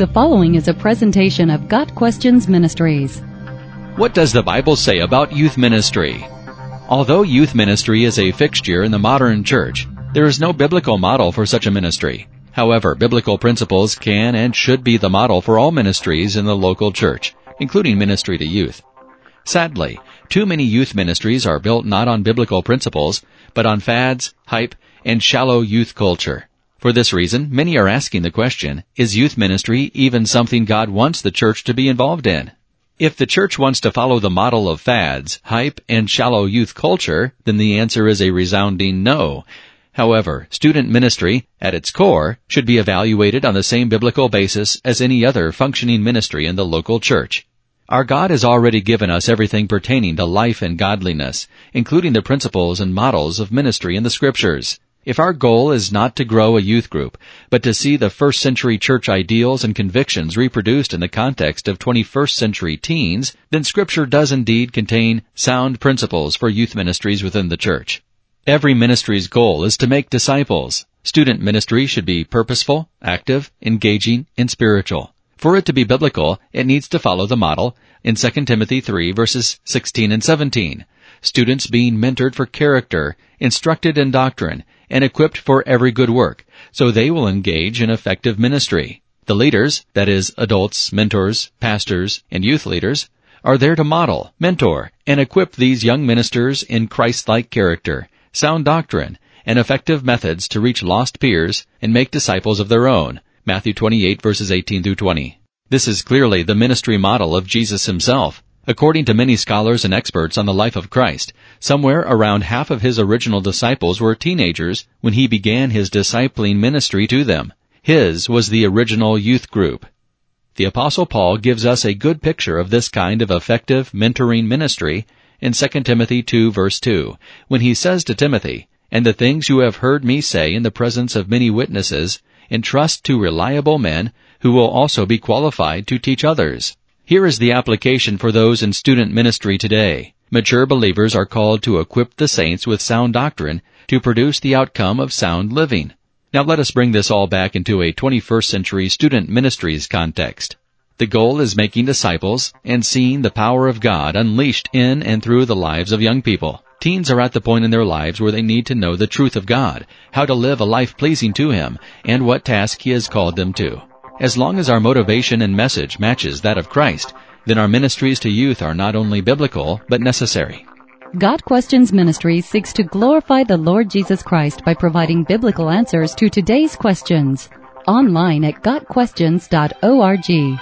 The following is a presentation of Got Questions Ministries. What does the Bible say about youth ministry? Although youth ministry is a fixture in the modern church, there is no biblical model for such a ministry. However, biblical principles can and should be the model for all ministries in the local church, including ministry to youth. Sadly, too many youth ministries are built not on biblical principles, but on fads, hype, and shallow youth culture. For this reason, many are asking the question, is youth ministry even something God wants the church to be involved in? If the church wants to follow the model of fads, hype, and shallow youth culture, then the answer is a resounding no. However, student ministry, at its core, should be evaluated on the same biblical basis as any other functioning ministry in the local church. Our God has already given us everything pertaining to life and godliness, including the principles and models of ministry in the scriptures. If our goal is not to grow a youth group, but to see the first century church ideals and convictions reproduced in the context of 21st century teens, then scripture does indeed contain sound principles for youth ministries within the church. Every ministry's goal is to make disciples. Student ministry should be purposeful, active, engaging, and spiritual. For it to be biblical, it needs to follow the model in 2 Timothy 3 verses 16 and 17. Students being mentored for character, instructed in doctrine, and equipped for every good work, so they will engage in effective ministry. The leaders, that is, adults, mentors, pastors, and youth leaders, are there to model, mentor, and equip these young ministers in Christ-like character, sound doctrine, and effective methods to reach lost peers and make disciples of their own. Matthew 28 verses 18 through 20. This is clearly the ministry model of Jesus himself. According to many scholars and experts on the life of Christ, somewhere around half of his original disciples were teenagers when he began his discipling ministry to them. His was the original youth group. The apostle Paul gives us a good picture of this kind of effective mentoring ministry in 2 Timothy 2 verse 2, when he says to Timothy, And the things you have heard me say in the presence of many witnesses, entrust to reliable men who will also be qualified to teach others. Here is the application for those in student ministry today. Mature believers are called to equip the saints with sound doctrine to produce the outcome of sound living. Now let us bring this all back into a 21st century student ministries context. The goal is making disciples and seeing the power of God unleashed in and through the lives of young people. Teens are at the point in their lives where they need to know the truth of God, how to live a life pleasing to Him, and what task He has called them to. As long as our motivation and message matches that of Christ, then our ministries to youth are not only biblical, but necessary. Got Questions Ministry seeks to glorify the Lord Jesus Christ by providing biblical answers to today's questions. Online at GotQuestions.org.